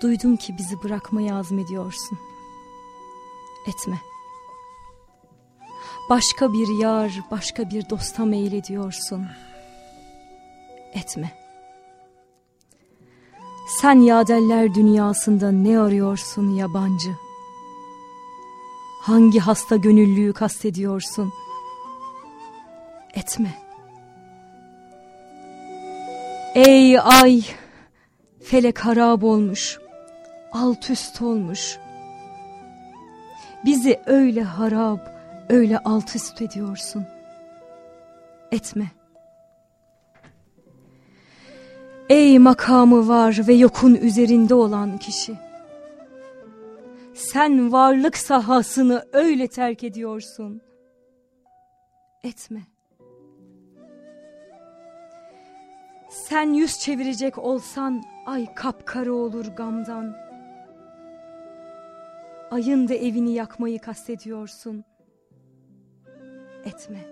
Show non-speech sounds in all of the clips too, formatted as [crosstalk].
Duydum ki bizi bırakmaya azmediyorsun. Etme. Başka bir yar, başka bir dosta meylediyorsun. Etme. Sen yadeller dünyasında ne arıyorsun yabancı? Hangi hasta gönüllüyü kastediyorsun? Etme. Ey ay! Felek harap olmuş, alt üst olmuş. Bizi öyle harap, öyle alt üst ediyorsun. Etme. Ey makamı var ve yokun üzerinde olan kişi. Sen varlık sahasını öyle terk ediyorsun. Etme. Sen yüz çevirecek olsan ay kapkara olur gamdan. Ayın da evini yakmayı kastediyorsun. Etme.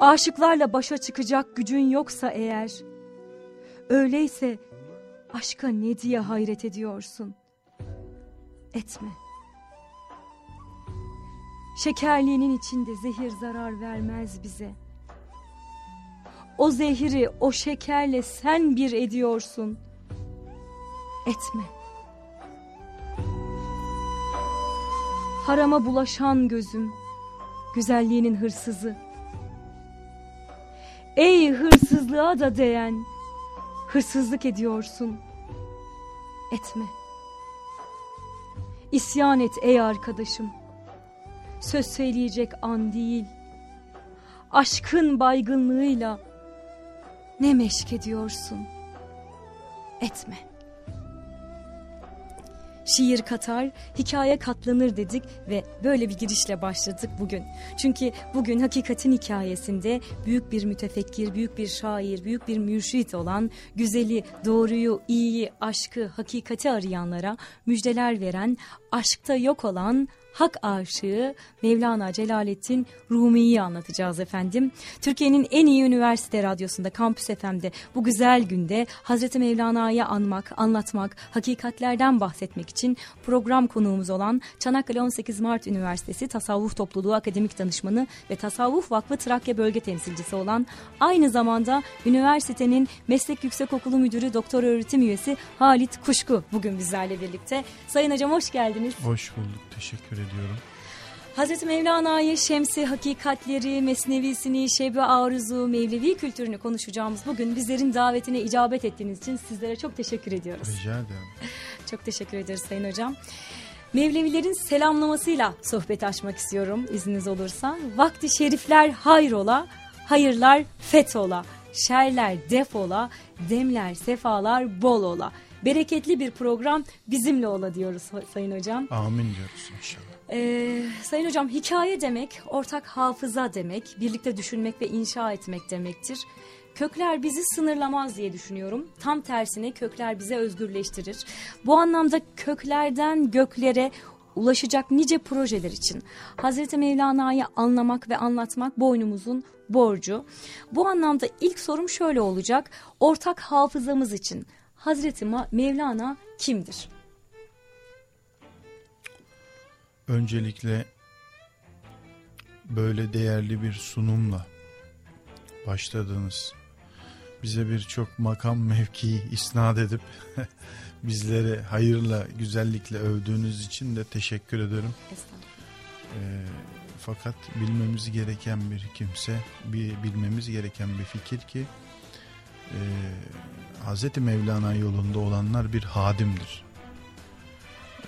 Aşıklarla başa çıkacak gücün yoksa eğer, öyleyse aşka ne diye hayret ediyorsun? Etme. Şekerliğinin içinde zehir zarar vermez bize. O zehri o şekerle sen bir ediyorsun. Etme. Harama bulaşan gözüm, güzelliğinin hırsızı. Ey hırsızlığa da değen, hırsızlık ediyorsun. Etme. İsyan et ey arkadaşım. Söz söyleyecek an değil. Aşkın baygınlığıyla ne meşk ediyorsun? Etme. Şiir katar, hikaye katlanır dedik ve böyle bir girişle başladık bugün. Çünkü bugün hakikatin hikayesinde büyük bir mütefekkir, büyük bir şair, büyük bir mürşit olan güzeli, doğruyu, iyiyi, aşkı, hakikati arayanlara müjdeler veren, aşkta yok olan hak aşığı Mevlana Celaleddin Rumi'yi anlatacağız efendim. Türkiye'nin en iyi üniversite radyosunda Kampüs FM'de bu güzel günde Hazreti Mevlana'yı anmak, anlatmak, hakikatlerden bahsetmek için program konuğumuz olan Çanakkale 18 Mart Üniversitesi Tasavvuf Topluluğu Akademik Danışmanı ve Tasavvuf Vakfı Trakya Bölge Temsilcisi olan aynı zamanda üniversitenin Meslek Yüksekokulu Müdürü Doktor Öğretim Üyesi Halit Kuşku bugün bizlerle birlikte. Sayın Hocam hoş geldiniz. Hoş bulduk. Teşekkür ediyorum. Hazreti Mevlana'yı, Şemsi, hakikatleri, Mesnevisini, Şebi Aruzu, Mevlevi kültürünü konuşacağımız bugün bizlerin davetine icabet ettiğiniz için sizlere çok teşekkür ediyoruz. Rica ederim. [laughs] Çok teşekkür ederiz Sayın Hocam. Mevlevilerin selamlamasıyla sohbet açmak istiyorum izniniz olursa. Vakti şerifler hayrola, hayırlar fethola, şerler defola, demler sefalar bol ola. Bereketli bir program bizimle ola diyoruz Sayın Hocam. Amin diyoruz inşallah. Ee, Sayın Hocam hikaye demek ortak hafıza demek, birlikte düşünmek ve inşa etmek demektir. Kökler bizi sınırlamaz diye düşünüyorum. Tam tersine kökler bize özgürleştirir. Bu anlamda köklerden göklere ulaşacak nice projeler için Hazreti Mevlana'yı anlamak ve anlatmak boynumuzun borcu. Bu anlamda ilk sorum şöyle olacak. Ortak hafızamız için Hazreti Mevlana kimdir? Öncelikle böyle değerli bir sunumla başladınız. Bize birçok makam mevkii isnat edip [laughs] bizleri hayırla, güzellikle övdüğünüz için de teşekkür ederim. Ee, fakat bilmemiz gereken bir kimse, bir bilmemiz gereken bir fikir ki e, Hz. Mevlana yolunda olanlar bir hadimdir.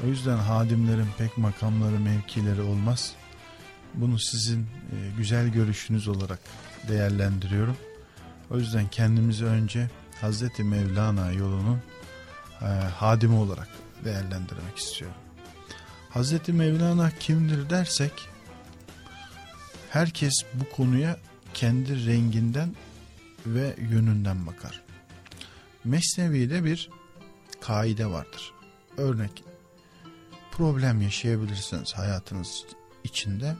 O yüzden hadimlerin pek makamları, mevkileri olmaz. Bunu sizin e, güzel görüşünüz olarak değerlendiriyorum. O yüzden kendimizi önce Hazreti Mevlana yolunun e, hadimi olarak değerlendirmek istiyorum. Hazreti Mevlana kimdir dersek herkes bu konuya kendi renginden ve yönünden bakar. Mesnevi'de bir kaide vardır. Örnek problem yaşayabilirsiniz hayatınız içinde.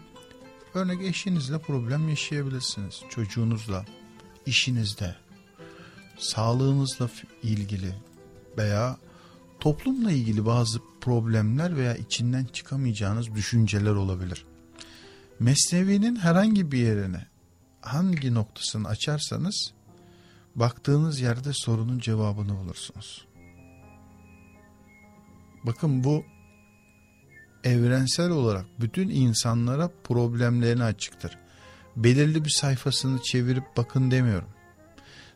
Örnek eşinizle problem yaşayabilirsiniz. Çocuğunuzla, işinizde, sağlığınızla ilgili veya toplumla ilgili bazı problemler veya içinden çıkamayacağınız düşünceler olabilir. Mesnevi'nin herhangi bir yerine hangi noktasını açarsanız baktığınız yerde sorunun cevabını bulursunuz. Bakın bu evrensel olarak bütün insanlara problemlerini açıktır. Belirli bir sayfasını çevirip bakın demiyorum.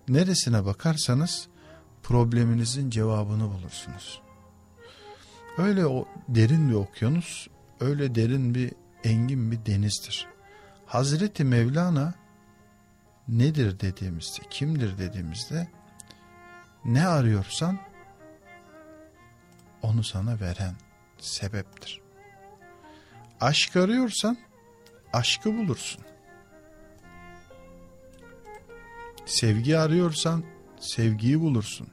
Neresine bakarsanız probleminizin cevabını bulursunuz. Öyle o derin bir okyanus, öyle derin bir engin bir denizdir. Hazreti Mevlana nedir dediğimizde, kimdir dediğimizde ne arıyorsan onu sana veren sebeptir. Aşk arıyorsan aşkı bulursun. Sevgi arıyorsan sevgiyi bulursun.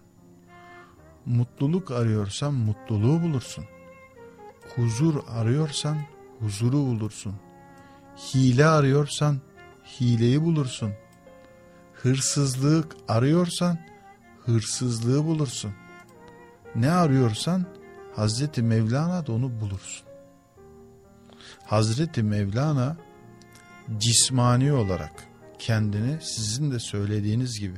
Mutluluk arıyorsan mutluluğu bulursun. Huzur arıyorsan huzuru bulursun. Hile arıyorsan hileyi bulursun. Hırsızlık arıyorsan hırsızlığı bulursun. Ne arıyorsan Hazreti Mevlana da onu bulursun. Hazreti Mevlana cismani olarak kendini sizin de söylediğiniz gibi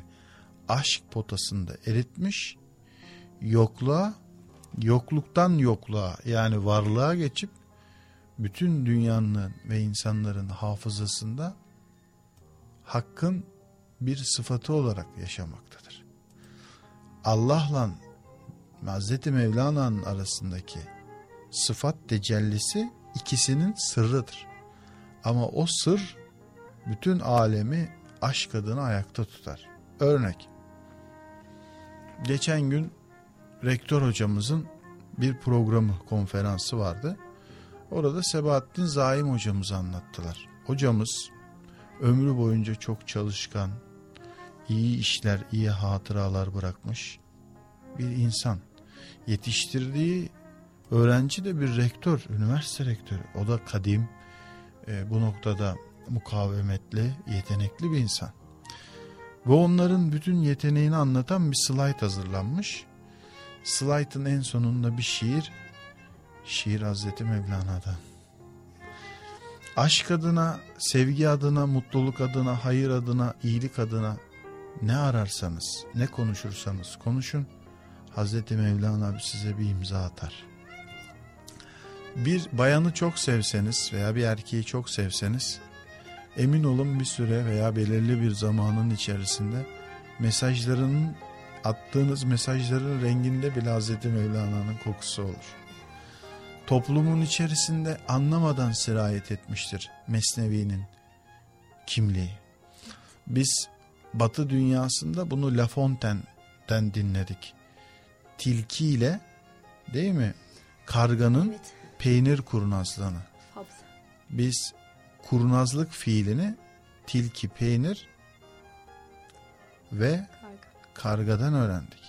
aşk potasında eritmiş, yokluğa, yokluktan yokluğa yani varlığa geçip bütün dünyanın ve insanların hafızasında hakkın bir sıfatı olarak yaşamaktadır. Allah'la Hazreti Mevlana'nın arasındaki sıfat tecellisi ikisinin sırrıdır. Ama o sır bütün alemi aşk adına ayakta tutar. Örnek. Geçen gün rektör hocamızın bir programı, konferansı vardı. Orada Sebahattin Zaim hocamızı anlattılar. Hocamız ömrü boyunca çok çalışkan, iyi işler, iyi hatıralar bırakmış bir insan. Yetiştirdiği öğrenci de bir rektör, üniversite rektörü. O da kadim, e, bu noktada mukavemetli, yetenekli bir insan. Ve onların bütün yeteneğini anlatan bir slide hazırlanmış. Slide'ın en sonunda bir şiir, şiir Hazreti Mevlana'dan. Aşk adına, sevgi adına, mutluluk adına, hayır adına, iyilik adına ne ararsanız, ne konuşursanız konuşun. Hazreti Mevlana size bir imza atar. Bir bayanı çok sevseniz veya bir erkeği çok sevseniz emin olun bir süre veya belirli bir zamanın içerisinde mesajlarının attığınız mesajların renginde bile Hazreti Mevlana'nın kokusu olur. Toplumun içerisinde anlamadan sirayet etmiştir Mesnevi'nin kimliği. Biz Batı dünyasında bunu La Fontaine'den dinledik. Tilki ile değil mi? Karganın evet. Peynir kurnazlığını. Biz kurnazlık fiilini tilki, peynir ve kargadan öğrendik.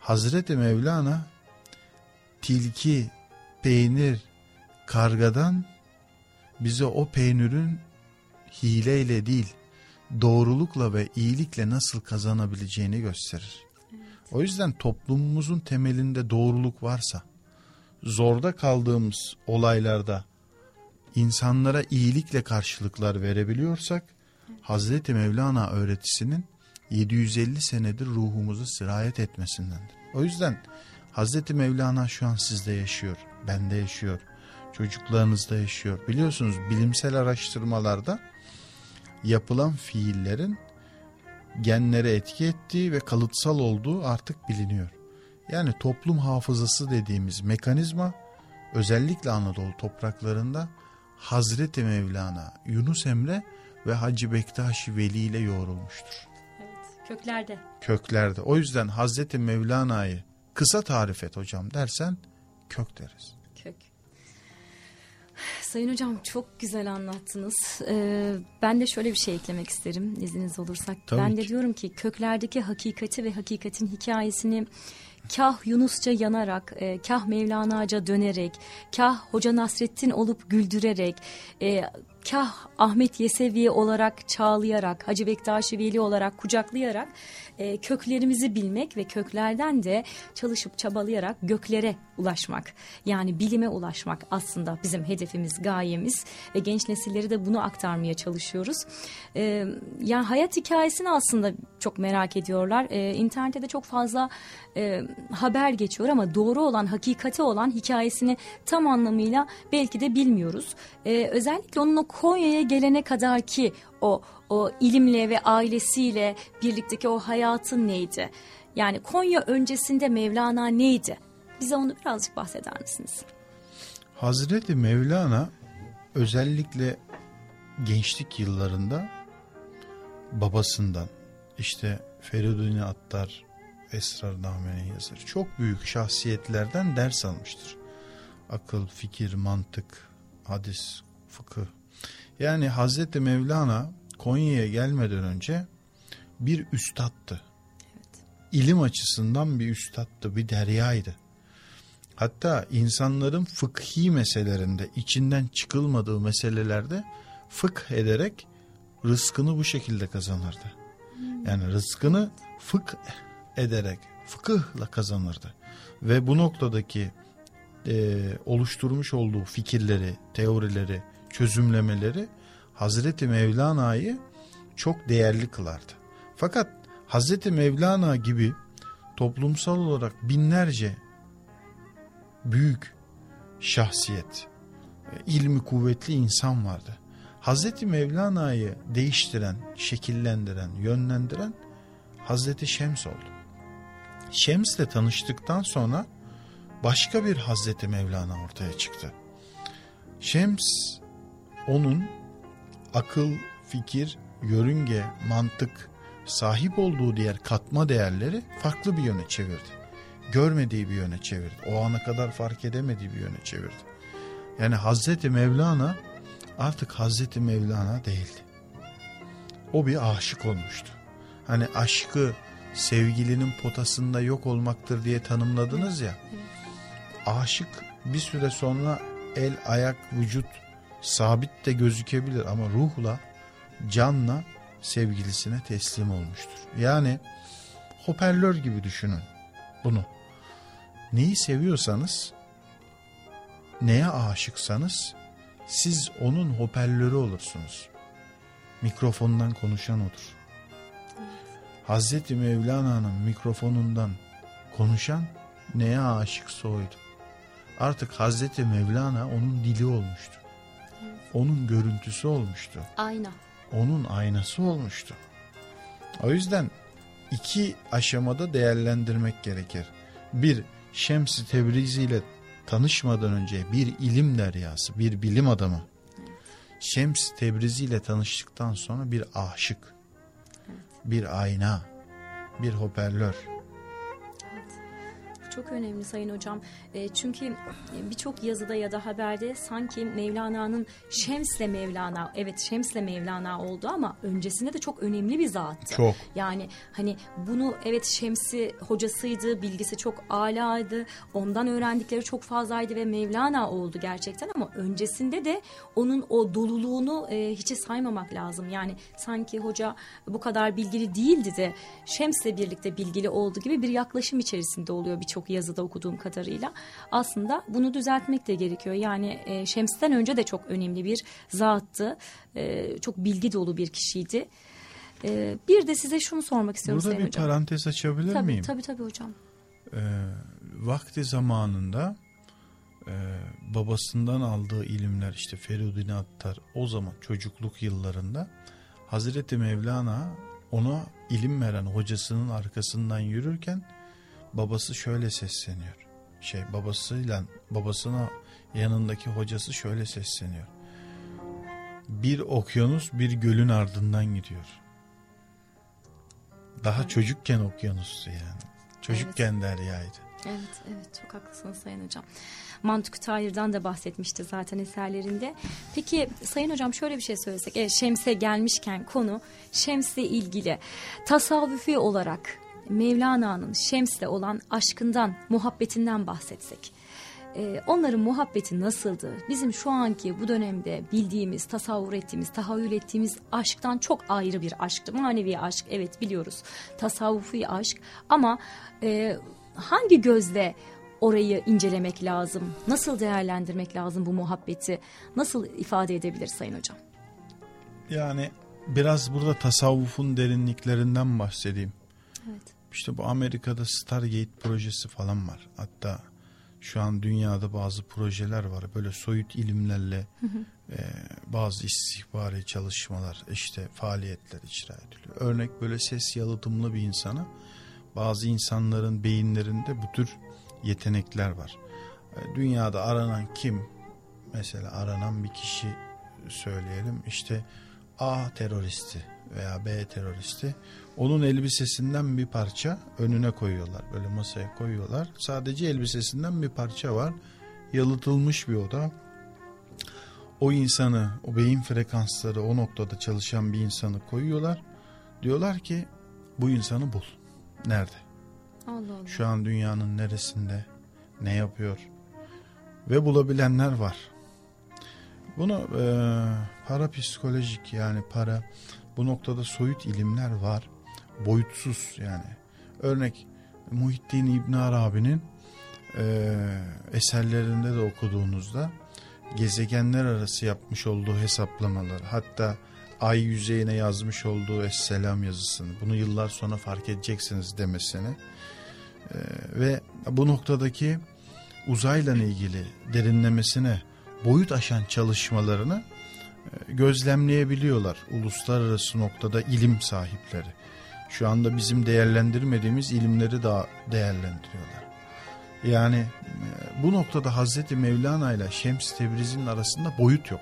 Hazreti Mevlana tilki, peynir, kargadan bize o peynirin hileyle değil, doğrulukla ve iyilikle nasıl kazanabileceğini gösterir. Evet. O yüzden toplumumuzun temelinde doğruluk varsa, zorda kaldığımız olaylarda insanlara iyilikle karşılıklar verebiliyorsak Hazreti Mevlana öğretisinin 750 senedir ruhumuzu sirayet etmesindendir. O yüzden Hazreti Mevlana şu an sizde yaşıyor, bende yaşıyor, çocuklarınızda yaşıyor. Biliyorsunuz bilimsel araştırmalarda yapılan fiillerin genlere etki ettiği ve kalıtsal olduğu artık biliniyor. Yani toplum hafızası dediğimiz mekanizma özellikle Anadolu topraklarında Hazreti Mevlana, Yunus Emre ve Hacı Bektaşi Veli ile yoğrulmuştur. Evet, köklerde. Köklerde. O yüzden Hazreti Mevlana'yı kısa tarif et hocam dersen kök deriz. Kök. Sayın hocam çok güzel anlattınız. Ee, ben de şöyle bir şey eklemek isterim izniniz olursak. Tabii ben de diyorum ki köklerdeki hakikati ve hakikatin hikayesini kah Yunusça yanarak, e, kah Mevlana'ca dönerek, kah Hoca Nasrettin olup güldürerek, e, kah Ahmet Yesevi olarak çağlayarak, Hacı Bektaşi Veli olarak kucaklayarak e, köklerimizi bilmek ve köklerden de çalışıp çabalayarak göklere ulaşmak. Yani bilime ulaşmak aslında bizim hedefimiz, gayemiz ve genç nesilleri de bunu aktarmaya çalışıyoruz. E, yani hayat hikayesini aslında çok merak ediyorlar. E, internette de çok fazla e, haber geçiyor ama doğru olan, hakikati olan hikayesini tam anlamıyla belki de bilmiyoruz. E, özellikle onun o Konya'ya gelene kadar ki o o ilimle ve ailesiyle birlikteki o hayatın neydi? Yani Konya öncesinde Mevlana neydi? Bize onu birazcık bahseder misiniz? Hazreti Mevlana özellikle gençlik yıllarında babasından işte Feridun Attar Esrarname'nin yazarı çok büyük şahsiyetlerden ders almıştır. Akıl, fikir, mantık, hadis, fıkıh. Yani Hazreti Mevlana Konya'ya gelmeden önce bir üstattı. Evet. İlim açısından bir üstattı, bir deryaydı. Hatta insanların fıkhi meselelerinde, içinden çıkılmadığı meselelerde fıkh ederek rızkını bu şekilde kazanırdı. Yani rızkını fıkh ederek, fıkıhla kazanırdı. Ve bu noktadaki e, oluşturmuş olduğu fikirleri, teorileri, çözümlemeleri Hazreti Mevlana'yı çok değerli kılardı. Fakat Hazreti Mevlana gibi toplumsal olarak binlerce büyük şahsiyet, ilmi kuvvetli insan vardı. Hazreti Mevlana'yı değiştiren, şekillendiren, yönlendiren Hazreti Şems oldu. Şems'le tanıştıktan sonra başka bir Hazreti Mevlana ortaya çıktı. Şems onun akıl, fikir, yörünge, mantık sahip olduğu diğer katma değerleri farklı bir yöne çevirdi. Görmediği bir yöne çevirdi. O ana kadar fark edemediği bir yöne çevirdi. Yani Hazreti Mevlana artık Hazreti Mevlana değildi. O bir aşık olmuştu. Hani aşkı sevgilinin potasında yok olmaktır diye tanımladınız ya. Aşık bir süre sonra el, ayak, vücut sabit de gözükebilir ama ruhla, canla sevgilisine teslim olmuştur. Yani hoparlör gibi düşünün bunu. Neyi seviyorsanız, neye aşıksanız siz onun hoparlörü olursunuz. Mikrofondan konuşan odur. Hazreti Mevlana'nın mikrofonundan konuşan neye aşıksa oydu. Artık Hazreti Mevlana onun dili olmuştu. Onun görüntüsü olmuştu. Ayna. Onun aynası olmuştu. O yüzden iki aşamada değerlendirmek gerekir. Bir, Şems-i Tebrizi ile tanışmadan önce bir ilim deryası, bir bilim adamı. Şems Tebrizi ile tanıştıktan sonra bir aşık, bir ayna, bir hoparlör. Çok önemli Sayın Hocam. E, çünkü birçok yazıda ya da haberde sanki Mevlana'nın Şems'le Mevlana, evet Şems'le Mevlana oldu ama öncesinde de çok önemli bir zattı. Çok. Yani hani bunu evet Şems'i hocasıydı, bilgisi çok alaydı, ondan öğrendikleri çok fazlaydı ve Mevlana oldu gerçekten ama öncesinde de onun o doluluğunu e, hiçe saymamak lazım. Yani sanki hoca bu kadar bilgili değildi de Şems'le birlikte bilgili oldu gibi bir yaklaşım içerisinde oluyor birçok çok yazıda okuduğum kadarıyla. Aslında bunu düzeltmek de gerekiyor. Yani e, Şems'ten önce de çok önemli bir zattı. E, çok bilgi dolu bir kişiydi. E, bir de size şunu sormak istiyorum Burada Sayın bir Hocam. parantez açabilir tabii, miyim? Tabii tabii hocam. Ee, vakti zamanında e, babasından aldığı ilimler işte Feridun Attar o zaman çocukluk yıllarında Hazreti Mevlana ona ilim veren hocasının arkasından yürürken babası şöyle sesleniyor. Şey babasıyla babasına yanındaki hocası şöyle sesleniyor. Bir okyanus bir gölün ardından gidiyor. Daha evet. çocukken okyanustu yani. Çocukken evet. deryaydı. Evet, evet çok haklısınız Sayın Hocam. Mantık Tahir'den de bahsetmişti zaten eserlerinde. Peki Sayın Hocam şöyle bir şey söylesek. E, Şems'e gelmişken konu Şems'le ilgili tasavvufi olarak Mevlana'nın Şems'le olan aşkından, muhabbetinden bahsetsek. e, onların muhabbeti nasıldı? Bizim şu anki bu dönemde bildiğimiz, tasavvur ettiğimiz, tahayyül ettiğimiz aşktan çok ayrı bir aşktı. Manevi aşk evet biliyoruz. Tasavvufi aşk ama e, hangi gözle orayı incelemek lazım? Nasıl değerlendirmek lazım bu muhabbeti? Nasıl ifade edebilir Sayın Hocam? Yani biraz burada tasavvufun derinliklerinden bahsedeyim. Evet. İşte bu Amerika'da Stargate projesi falan var. Hatta şu an dünyada bazı projeler var. Böyle soyut ilimlerle hı hı. E, bazı istihbari çalışmalar, işte faaliyetler icra ediliyor. Örnek böyle ses yalıtımlı bir insana bazı insanların beyinlerinde bu tür yetenekler var. E, dünyada aranan kim? Mesela aranan bir kişi söyleyelim. İşte A teröristi veya B teröristi onun elbisesinden bir parça önüne koyuyorlar. Böyle masaya koyuyorlar. Sadece elbisesinden bir parça var. Yalıtılmış bir oda. O insanı, o beyin frekansları o noktada çalışan bir insanı koyuyorlar. Diyorlar ki bu insanı bul. Nerede? Allah Allah. Şu an dünyanın neresinde? Ne yapıyor? Ve bulabilenler var. Bunu e, para psikolojik yani para bu noktada soyut ilimler var. Boyutsuz yani. Örnek Muhittin İbn Arabi'nin e, eserlerinde de okuduğunuzda gezegenler arası yapmış olduğu hesaplamalar hatta ay yüzeyine yazmış olduğu Esselam yazısını bunu yıllar sonra fark edeceksiniz demesini e, ve bu noktadaki uzayla ilgili derinlemesine boyut aşan çalışmalarını e, gözlemleyebiliyorlar uluslararası noktada ilim sahipleri. Şu anda bizim değerlendirmediğimiz ilimleri daha değerlendiriyorlar. Yani e, bu noktada Hazreti Mevlana ile Şems Tebriz'in arasında boyut yok.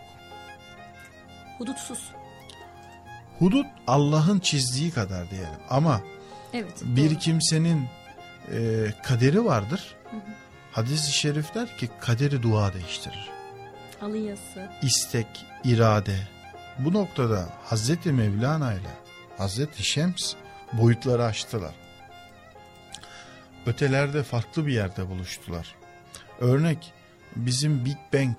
Hudutsuz. Hudut Allah'ın çizdiği kadar diyelim ama evet, bir doğru. kimsenin e, kaderi vardır. Hadis-i şerif der ki kaderi dua değiştirir. Alıyası. İstek, irade. Bu noktada Hazreti Mevlana ile Hazreti Şems boyutları aştılar. Ötelerde farklı bir yerde buluştular. Örnek bizim Big Bang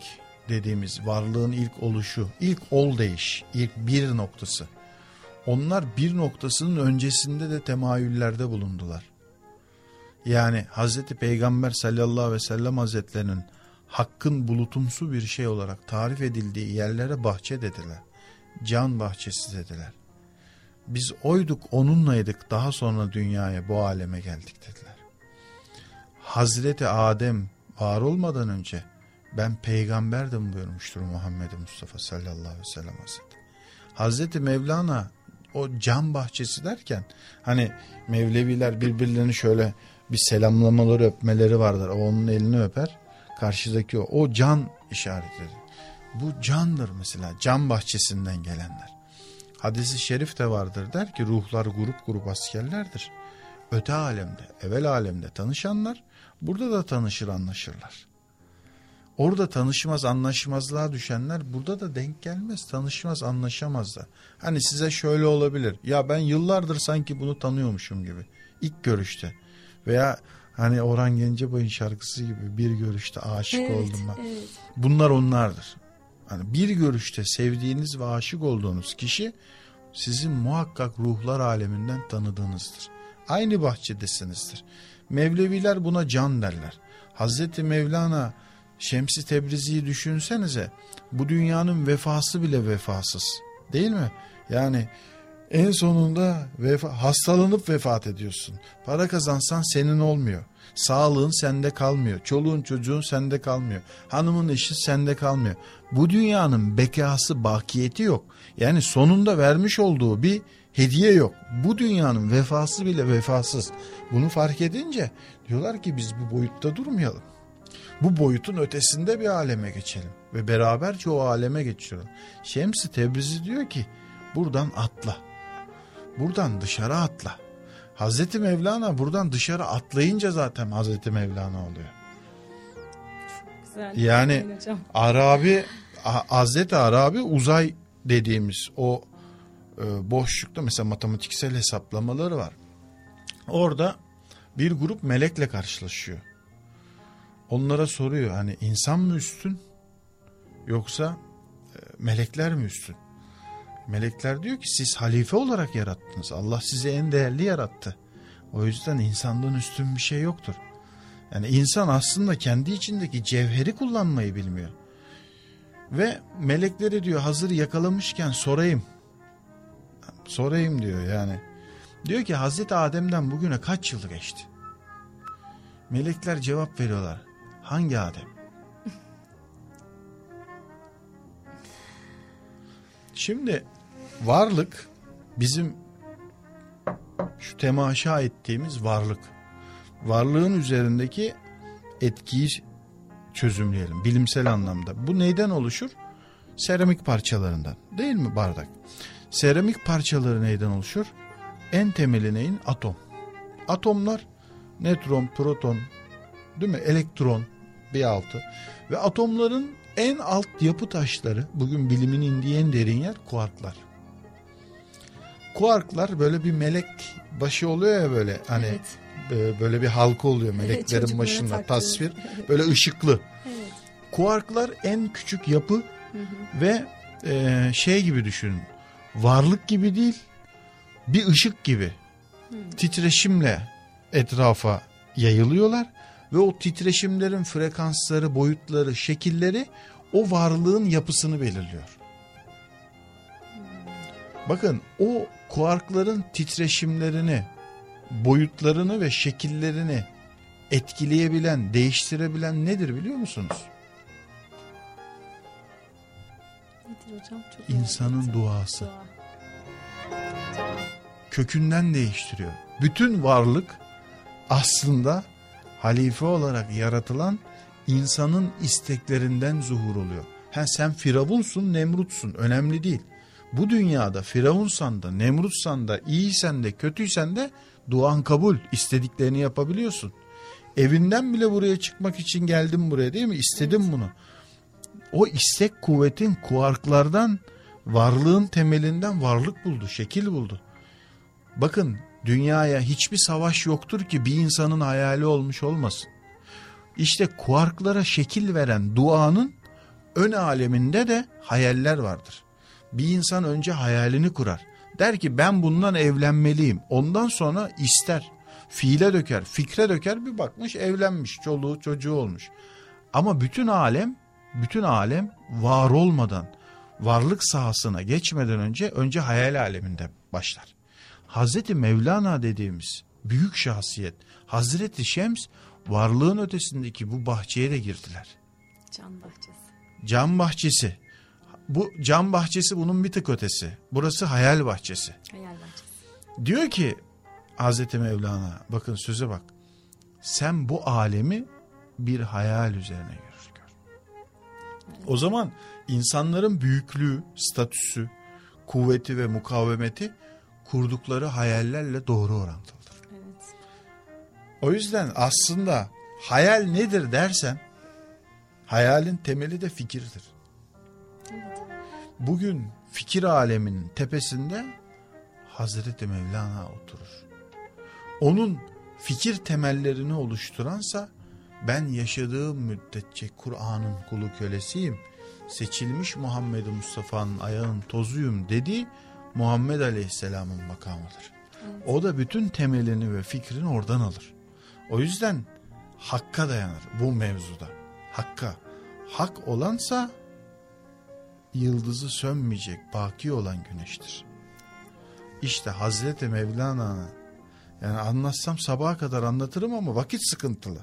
dediğimiz varlığın ilk oluşu, ilk ol değiş, ilk bir noktası. Onlar bir noktasının öncesinde de temayüllerde bulundular. Yani Hazreti Peygamber sallallahu aleyhi ve sellem hazretlerinin hakkın bulutumsu bir şey olarak tarif edildiği yerlere bahçe dediler. Can bahçesi dediler. Biz oyduk onunlaydık daha sonra dünyaya bu aleme geldik dediler. Hazreti Adem var olmadan önce ben peygamberdim buyurmuştur Muhammed Mustafa sallallahu aleyhi ve sellem hazretleri. Hazreti Mevlana o can bahçesi derken hani Mevleviler birbirlerini şöyle bir selamlamaları öpmeleri vardır. O onun elini öper. Karşıdaki o, o can işaretleri. Bu candır mesela can bahçesinden gelenler. Hadisi şerif de vardır der ki ruhlar grup grup askerlerdir. Öte alemde, evvel alemde tanışanlar burada da tanışır anlaşırlar. Orada tanışmaz anlaşmazlığa düşenler burada da denk gelmez tanışmaz anlaşamazlar. Hani size şöyle olabilir ya ben yıllardır sanki bunu tanıyormuşum gibi ilk görüşte veya hani Orhan Gencebay'ın şarkısı gibi bir görüşte aşık evet, oldum ben. Evet. Bunlar onlardır. Hani bir görüşte sevdiğiniz ve aşık olduğunuz kişi sizin muhakkak ruhlar aleminden tanıdığınızdır. Aynı bahçedesinizdir. Mevleviler buna can derler. Hazreti Mevlana Şemsi Tebrizi'yi düşünsenize bu dünyanın vefası bile vefasız değil mi? Yani en sonunda vefa, hastalanıp vefat ediyorsun. Para kazansan senin olmuyor. Sağlığın sende kalmıyor. Çoluğun çocuğun sende kalmıyor. Hanımın eşi sende kalmıyor. Bu dünyanın bekası bakiyeti yok. Yani sonunda vermiş olduğu bir hediye yok. Bu dünyanın vefası bile vefasız. Bunu fark edince diyorlar ki biz bu boyutta durmayalım. Bu boyutun ötesinde bir aleme geçelim. Ve beraberce o aleme geçiyorum. Şemsi Tebrizi diyor ki buradan atla. Buradan dışarı atla. Hazreti Mevlana buradan dışarı atlayınca zaten Hazreti Mevlana oluyor. Güzel. Yani. Arabi Hazreti Arabi uzay dediğimiz o e, boşlukta mesela matematiksel hesaplamaları var. Orada bir grup melekle karşılaşıyor. onlara soruyor hani insan mı üstün yoksa e, melekler mi üstün? Melekler diyor ki siz halife olarak yarattınız. Allah sizi en değerli yarattı. O yüzden insandan üstün bir şey yoktur. Yani insan aslında kendi içindeki cevheri kullanmayı bilmiyor. Ve melekleri diyor hazır yakalamışken sorayım. Sorayım diyor yani. Diyor ki Hazreti Adem'den bugüne kaç yıl geçti? Melekler cevap veriyorlar. Hangi Adem? [laughs] Şimdi varlık bizim şu temaşa ettiğimiz varlık. Varlığın üzerindeki etkiyi çözümleyelim bilimsel anlamda. Bu neyden oluşur? Seramik parçalarından değil mi bardak? Seramik parçaları neyden oluşur? En temeli neyin? Atom. Atomlar nötron, proton, değil mi? Elektron bir altı. Ve atomların en alt yapı taşları bugün bilimin indiği en derin yer kuarklar. Kuarklar böyle bir melek başı oluyor ya böyle hani evet. böyle bir halka oluyor meleklerin başında tasvir [laughs] böyle ışıklı. Evet. Kuarklar en küçük yapı hı hı. ve e, şey gibi düşünün varlık gibi değil bir ışık gibi hı. titreşimle etrafa yayılıyorlar ve o titreşimlerin frekansları, boyutları, şekilleri o varlığın yapısını belirliyor. Bakın o kuarkların titreşimlerini, boyutlarını ve şekillerini etkileyebilen, değiştirebilen nedir biliyor musunuz? Nedir hocam? Çok İnsanın duası. Kökünden değiştiriyor. Bütün varlık aslında halife olarak yaratılan insanın isteklerinden zuhur oluyor. Ha sen firavunsun, Nemrutsun önemli değil. Bu dünyada firavunsan da, Nemrutsan da, iyisen de, kötüysen de duan kabul, istediklerini yapabiliyorsun. Evinden bile buraya çıkmak için geldim buraya değil mi? İstedim evet. bunu. O istek kuvvetin kuarklardan, varlığın temelinden varlık buldu, şekil buldu. Bakın dünyaya hiçbir savaş yoktur ki bir insanın hayali olmuş olmasın. İşte kuarklara şekil veren duanın ön aleminde de hayaller vardır. Bir insan önce hayalini kurar. Der ki ben bundan evlenmeliyim. Ondan sonra ister. Fiile döker, fikre döker bir bakmış evlenmiş, çoluğu çocuğu olmuş. Ama bütün alem, bütün alem var olmadan, varlık sahasına geçmeden önce önce hayal aleminde başlar. Hazreti Mevlana dediğimiz büyük şahsiyet Hazreti Şems varlığın ötesindeki bu bahçeye de girdiler. Can bahçesi. Can bahçesi. Bu can bahçesi bunun bir tık ötesi. Burası hayal bahçesi. Hayal bahçesi. Diyor ki Hazreti Mevlana bakın söze bak. Sen bu alemi bir hayal üzerine yürür gör. O zaman insanların büyüklüğü, statüsü, kuvveti ve mukavemeti kurdukları hayallerle doğru orantılıdır. Evet. O yüzden aslında hayal nedir dersen hayalin temeli de fikirdir. Bugün fikir aleminin tepesinde Hazreti Mevlana oturur. Onun fikir temellerini oluşturansa ben yaşadığım müddetçe Kur'an'ın kulu kölesiyim. Seçilmiş Muhammed Mustafa'nın ayağın tozuyum dedi Muhammed Aleyhisselam'ın makamıdır. O da bütün temelini ve fikrini oradan alır. O yüzden hakka dayanır bu mevzuda. Hakka. Hak olansa yıldızı sönmeyecek baki olan güneştir. İşte Hazreti Mevlana'nın yani anlatsam sabaha kadar anlatırım ama vakit sıkıntılı.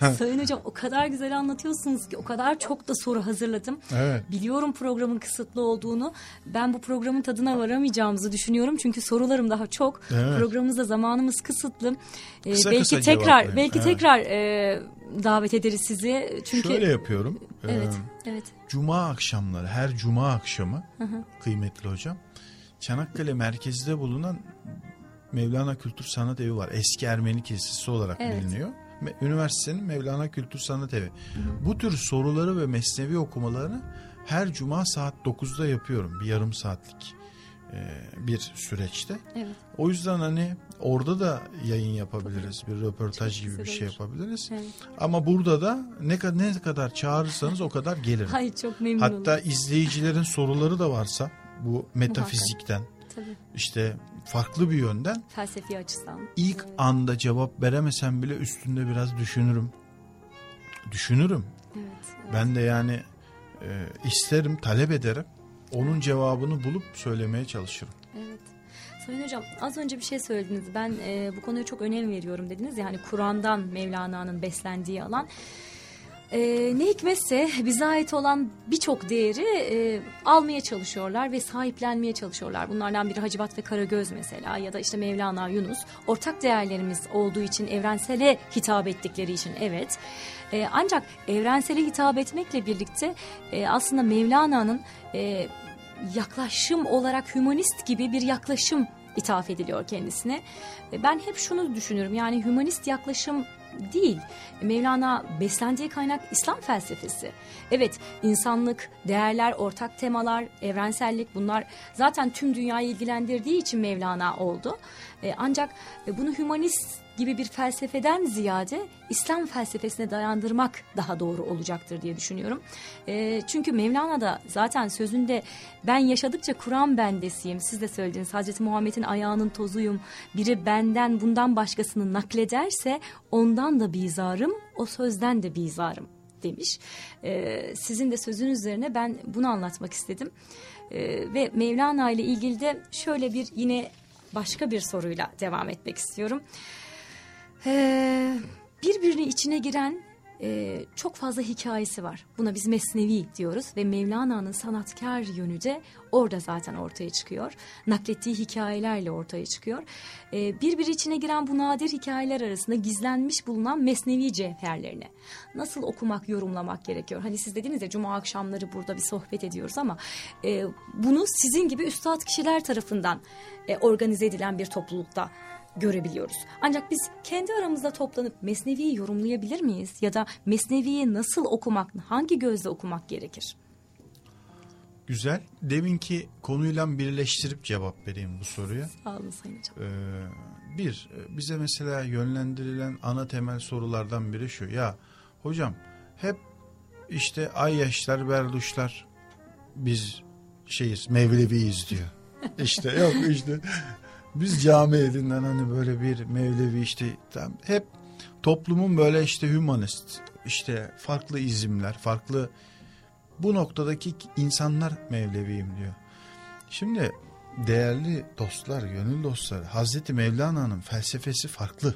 [laughs] Sayın hocam o kadar güzel anlatıyorsunuz ki o kadar çok da soru hazırladım. Evet. Biliyorum programın kısıtlı olduğunu. Ben bu programın tadına varamayacağımızı düşünüyorum. Çünkü sorularım daha çok. Evet. Programımızda zamanımız kısıtlı. Ee, kısa belki kısa tekrar belki evet. tekrar e, davet ederiz sizi. Çünkü Şöyle yapıyorum. Evet. Ee, evet. Cuma akşamları her cuma akşamı hı hı. kıymetli hocam Çanakkale merkezde bulunan Mevlana Kültür Sanat Evi var. Eski Ermeni Kilisesi olarak evet. biliniyor üniversitenin Mevlana Kültür Sanat Evi. Bu tür soruları ve mesnevi okumalarını her cuma saat 9'da yapıyorum. Bir yarım saatlik bir süreçte. Evet. O yüzden hani orada da yayın yapabiliriz. Bir röportaj Çok gibi bir şey olur. yapabiliriz. Evet. Ama burada da ne kadar ne kadar çağırırsanız o kadar gelirim. Ay çok memnun Hatta olurum. izleyicilerin soruları da varsa bu metafizikten Tabii. işte farklı bir yönden Felsefi açıdan. ilk Evet. anda cevap veremesem bile üstünde biraz düşünürüm. Düşünürüm. Evet, evet. Ben de yani e, isterim, talep ederim. Onun cevabını bulup söylemeye çalışırım. Evet. Sayın Hocam az önce bir şey söylediniz. Ben e, bu konuya çok önem veriyorum dediniz. Yani Kur'an'dan Mevlana'nın beslendiği alan. E, ne hikmetse bize ait olan birçok değeri e, almaya çalışıyorlar ve sahiplenmeye çalışıyorlar. Bunlardan biri Hacivat ve Karagöz mesela ya da işte Mevlana, Yunus. Ortak değerlerimiz olduğu için evrensele hitap ettikleri için evet. E, ancak evrensele hitap etmekle birlikte e, aslında Mevlana'nın e, yaklaşım olarak hümanist gibi bir yaklaşım ithaf ediliyor kendisine. E, Ben hep şunu düşünürüm yani hümanist yaklaşım değil. Mevlana beslendiği kaynak İslam felsefesi. Evet insanlık, değerler, ortak temalar, evrensellik bunlar zaten tüm dünyayı ilgilendirdiği için Mevlana oldu. E, Ancak e, bunu hümanist gibi bir felsefeden ziyade İslam felsefesine dayandırmak daha doğru olacaktır diye düşünüyorum. E, çünkü Mevlana da zaten sözünde ben yaşadıkça Kur'an bendesiyim. Siz de söylediniz Hazreti Muhammed'in ayağının tozuyum. Biri benden bundan başkasını naklederse ondan da bizarım, o sözden de bizarım demiş. E, sizin de sözün üzerine ben bunu anlatmak istedim. E, ve Mevlana ile ilgili de şöyle bir yine başka bir soruyla devam etmek istiyorum. Ee, birbirine içine giren e, çok fazla hikayesi var. Buna biz mesnevi diyoruz ve Mevlana'nın sanatkar yönü de orada zaten ortaya çıkıyor. Naklettiği hikayelerle ortaya çıkıyor. Ee, birbiri içine giren bu nadir hikayeler arasında gizlenmiş bulunan mesnevi cevherlerini nasıl okumak, yorumlamak gerekiyor? Hani siz dediniz ya cuma akşamları burada bir sohbet ediyoruz ama e, bunu sizin gibi üstad kişiler tarafından e, organize edilen bir toplulukta görebiliyoruz. Ancak biz kendi aramızda toplanıp Mesnevi'yi yorumlayabilir miyiz? Ya da Mesnevi'yi nasıl okumak, hangi gözle okumak gerekir? Güzel. Deminki konuyla birleştirip cevap vereyim bu soruya. Sağ olun Sayın Hocam. Ee, bir, bize mesela yönlendirilen ana temel sorulardan biri şu. Ya hocam hep işte ay yaşlar, berduşlar biz şeyiz, Mevleviyiz diyor. [laughs] İşte yok işte biz cami elinden hani böyle bir Mevlevi işte tam hep toplumun böyle işte humanist işte farklı izimler, farklı bu noktadaki insanlar Mevleviyim diyor. Şimdi değerli dostlar, gönül dostları Hazreti Mevlana'nın felsefesi farklı.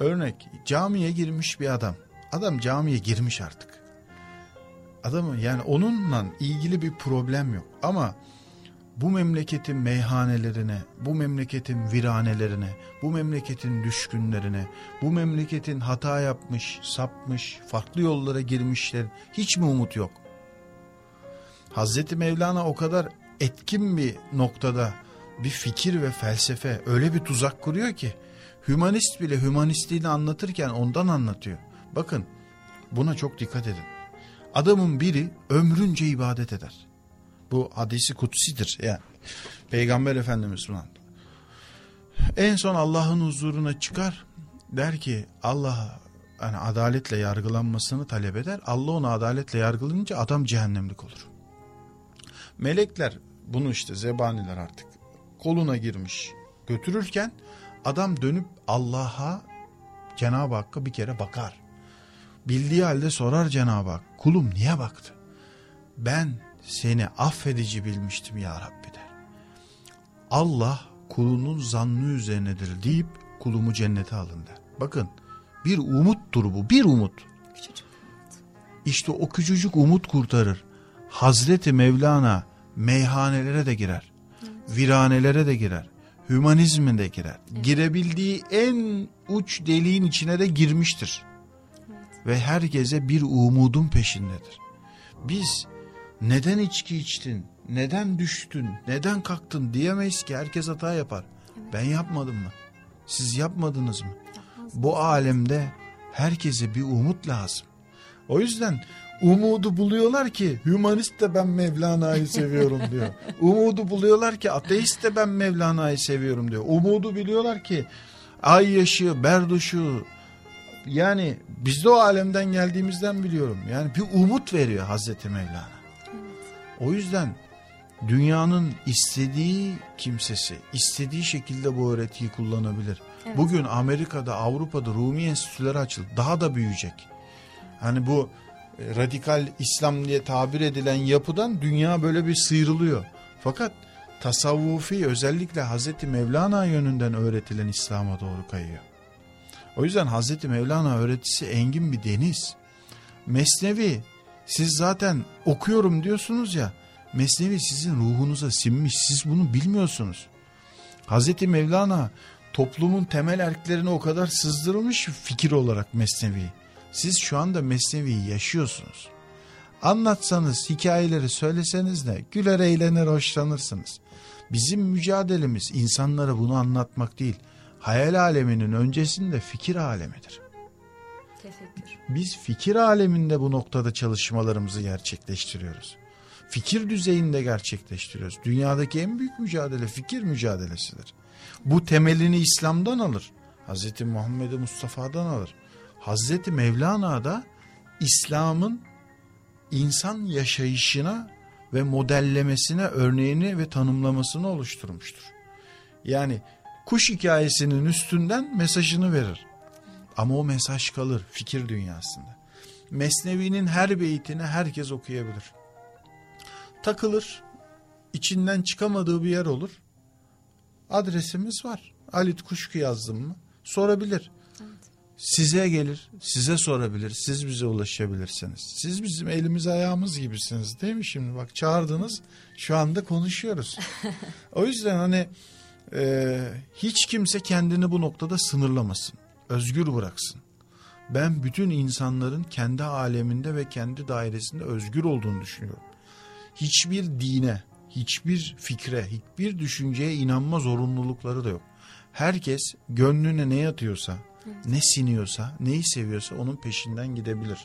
Örnek camiye girmiş bir adam. Adam camiye girmiş artık. Adamın yani onunla ilgili bir problem yok. Ama bu memleketin meyhanelerine, bu memleketin viranelerine, bu memleketin düşkünlerine, bu memleketin hata yapmış, sapmış, farklı yollara girmişler hiç mi umut yok? Hazreti Mevlana o kadar etkin bir noktada bir fikir ve felsefe öyle bir tuzak kuruyor ki hümanist bile hümanistliğini anlatırken ondan anlatıyor. Bakın buna çok dikkat edin. Adamın biri ömrünce ibadet eder. Bu hadisi kutsidir yani. Peygamber Efendimiz buna. En son Allah'ın huzuruna çıkar der ki Allah yani adaletle yargılanmasını talep eder. Allah onu adaletle yargılayınca adam cehennemlik olur. Melekler bunu işte zebaniler artık koluna girmiş götürürken adam dönüp Allah'a Cenab-ı Hakk'a bir kere bakar. Bildiği halde sorar Cenab-ı Hak kulum niye baktı? Ben seni affedici bilmiştim ya Rabbi der. Allah kulunun zannı üzerinedir deyip kulumu cennete alın der. Bakın bir umuttur bu bir umut. İşte o küçücük umut kurtarır. Hazreti Mevlana meyhanelere de girer. Viranelere de girer. Hümanizme de girer. Girebildiği en uç deliğin içine de girmiştir. Ve herkese bir umudun peşindedir. Biz neden içki içtin, neden düştün, neden kalktın diyemeyiz ki herkes hata yapar. Ben yapmadım mı? Siz yapmadınız mı? Bu alemde herkese bir umut lazım. O yüzden Umudu buluyorlar ki hümanist de ben Mevlana'yı [laughs] seviyorum diyor. Umudu buluyorlar ki ateist de ben Mevlana'yı seviyorum diyor. Umudu biliyorlar ki ay yaşı, berduşu yani biz de o alemden geldiğimizden biliyorum. Yani bir umut veriyor Hazreti Mevlana. O yüzden dünyanın istediği kimsesi istediği şekilde bu öğretiyi kullanabilir. Evet. Bugün Amerika'da, Avrupa'da Rumi enstitüleri açıldı. Daha da büyüyecek. Hani bu e, radikal İslam diye tabir edilen yapıdan dünya böyle bir sıyrılıyor. Fakat tasavvufi özellikle Hazreti Mevlana yönünden öğretilen İslam'a doğru kayıyor. O yüzden Hazreti Mevlana öğretisi engin bir deniz. Mesnevi siz zaten okuyorum diyorsunuz ya Mesnevi sizin ruhunuza sinmiş siz bunu bilmiyorsunuz. Hazreti Mevlana toplumun temel erklerine o kadar sızdırılmış fikir olarak Mesnevi. Siz şu anda Mesnevi'yi yaşıyorsunuz. Anlatsanız, hikayeleri söyleseniz de güler eğlenir hoşlanırsınız. Bizim mücadelemiz insanlara bunu anlatmak değil. Hayal aleminin öncesinde fikir alemidir. Tefekkür. Biz fikir aleminde bu noktada çalışmalarımızı gerçekleştiriyoruz. Fikir düzeyinde gerçekleştiriyoruz. Dünyadaki en büyük mücadele fikir mücadelesidir. Bu temelini İslam'dan alır. Hazreti Muhammed Mustafa'dan alır. Hazreti Mevlana da İslam'ın insan yaşayışına ve modellemesine örneğini ve tanımlamasını oluşturmuştur. Yani kuş hikayesinin üstünden mesajını verir. Ama o mesaj kalır fikir dünyasında. Mesnevi'nin her beytini herkes okuyabilir. Takılır, içinden çıkamadığı bir yer olur. Adresimiz var. Alit Kuşku yazdım mı? Sorabilir size gelir, size sorabilir, siz bize ulaşabilirsiniz. Siz bizim elimiz ayağımız gibisiniz değil mi şimdi? Bak çağırdınız, şu anda konuşuyoruz. [laughs] o yüzden hani e, hiç kimse kendini bu noktada sınırlamasın, özgür bıraksın. Ben bütün insanların kendi aleminde ve kendi dairesinde özgür olduğunu düşünüyorum. Hiçbir dine, hiçbir fikre, hiçbir düşünceye inanma zorunlulukları da yok. Herkes gönlüne ne yatıyorsa, ne siniyorsa, neyi seviyorsa onun peşinden gidebilir.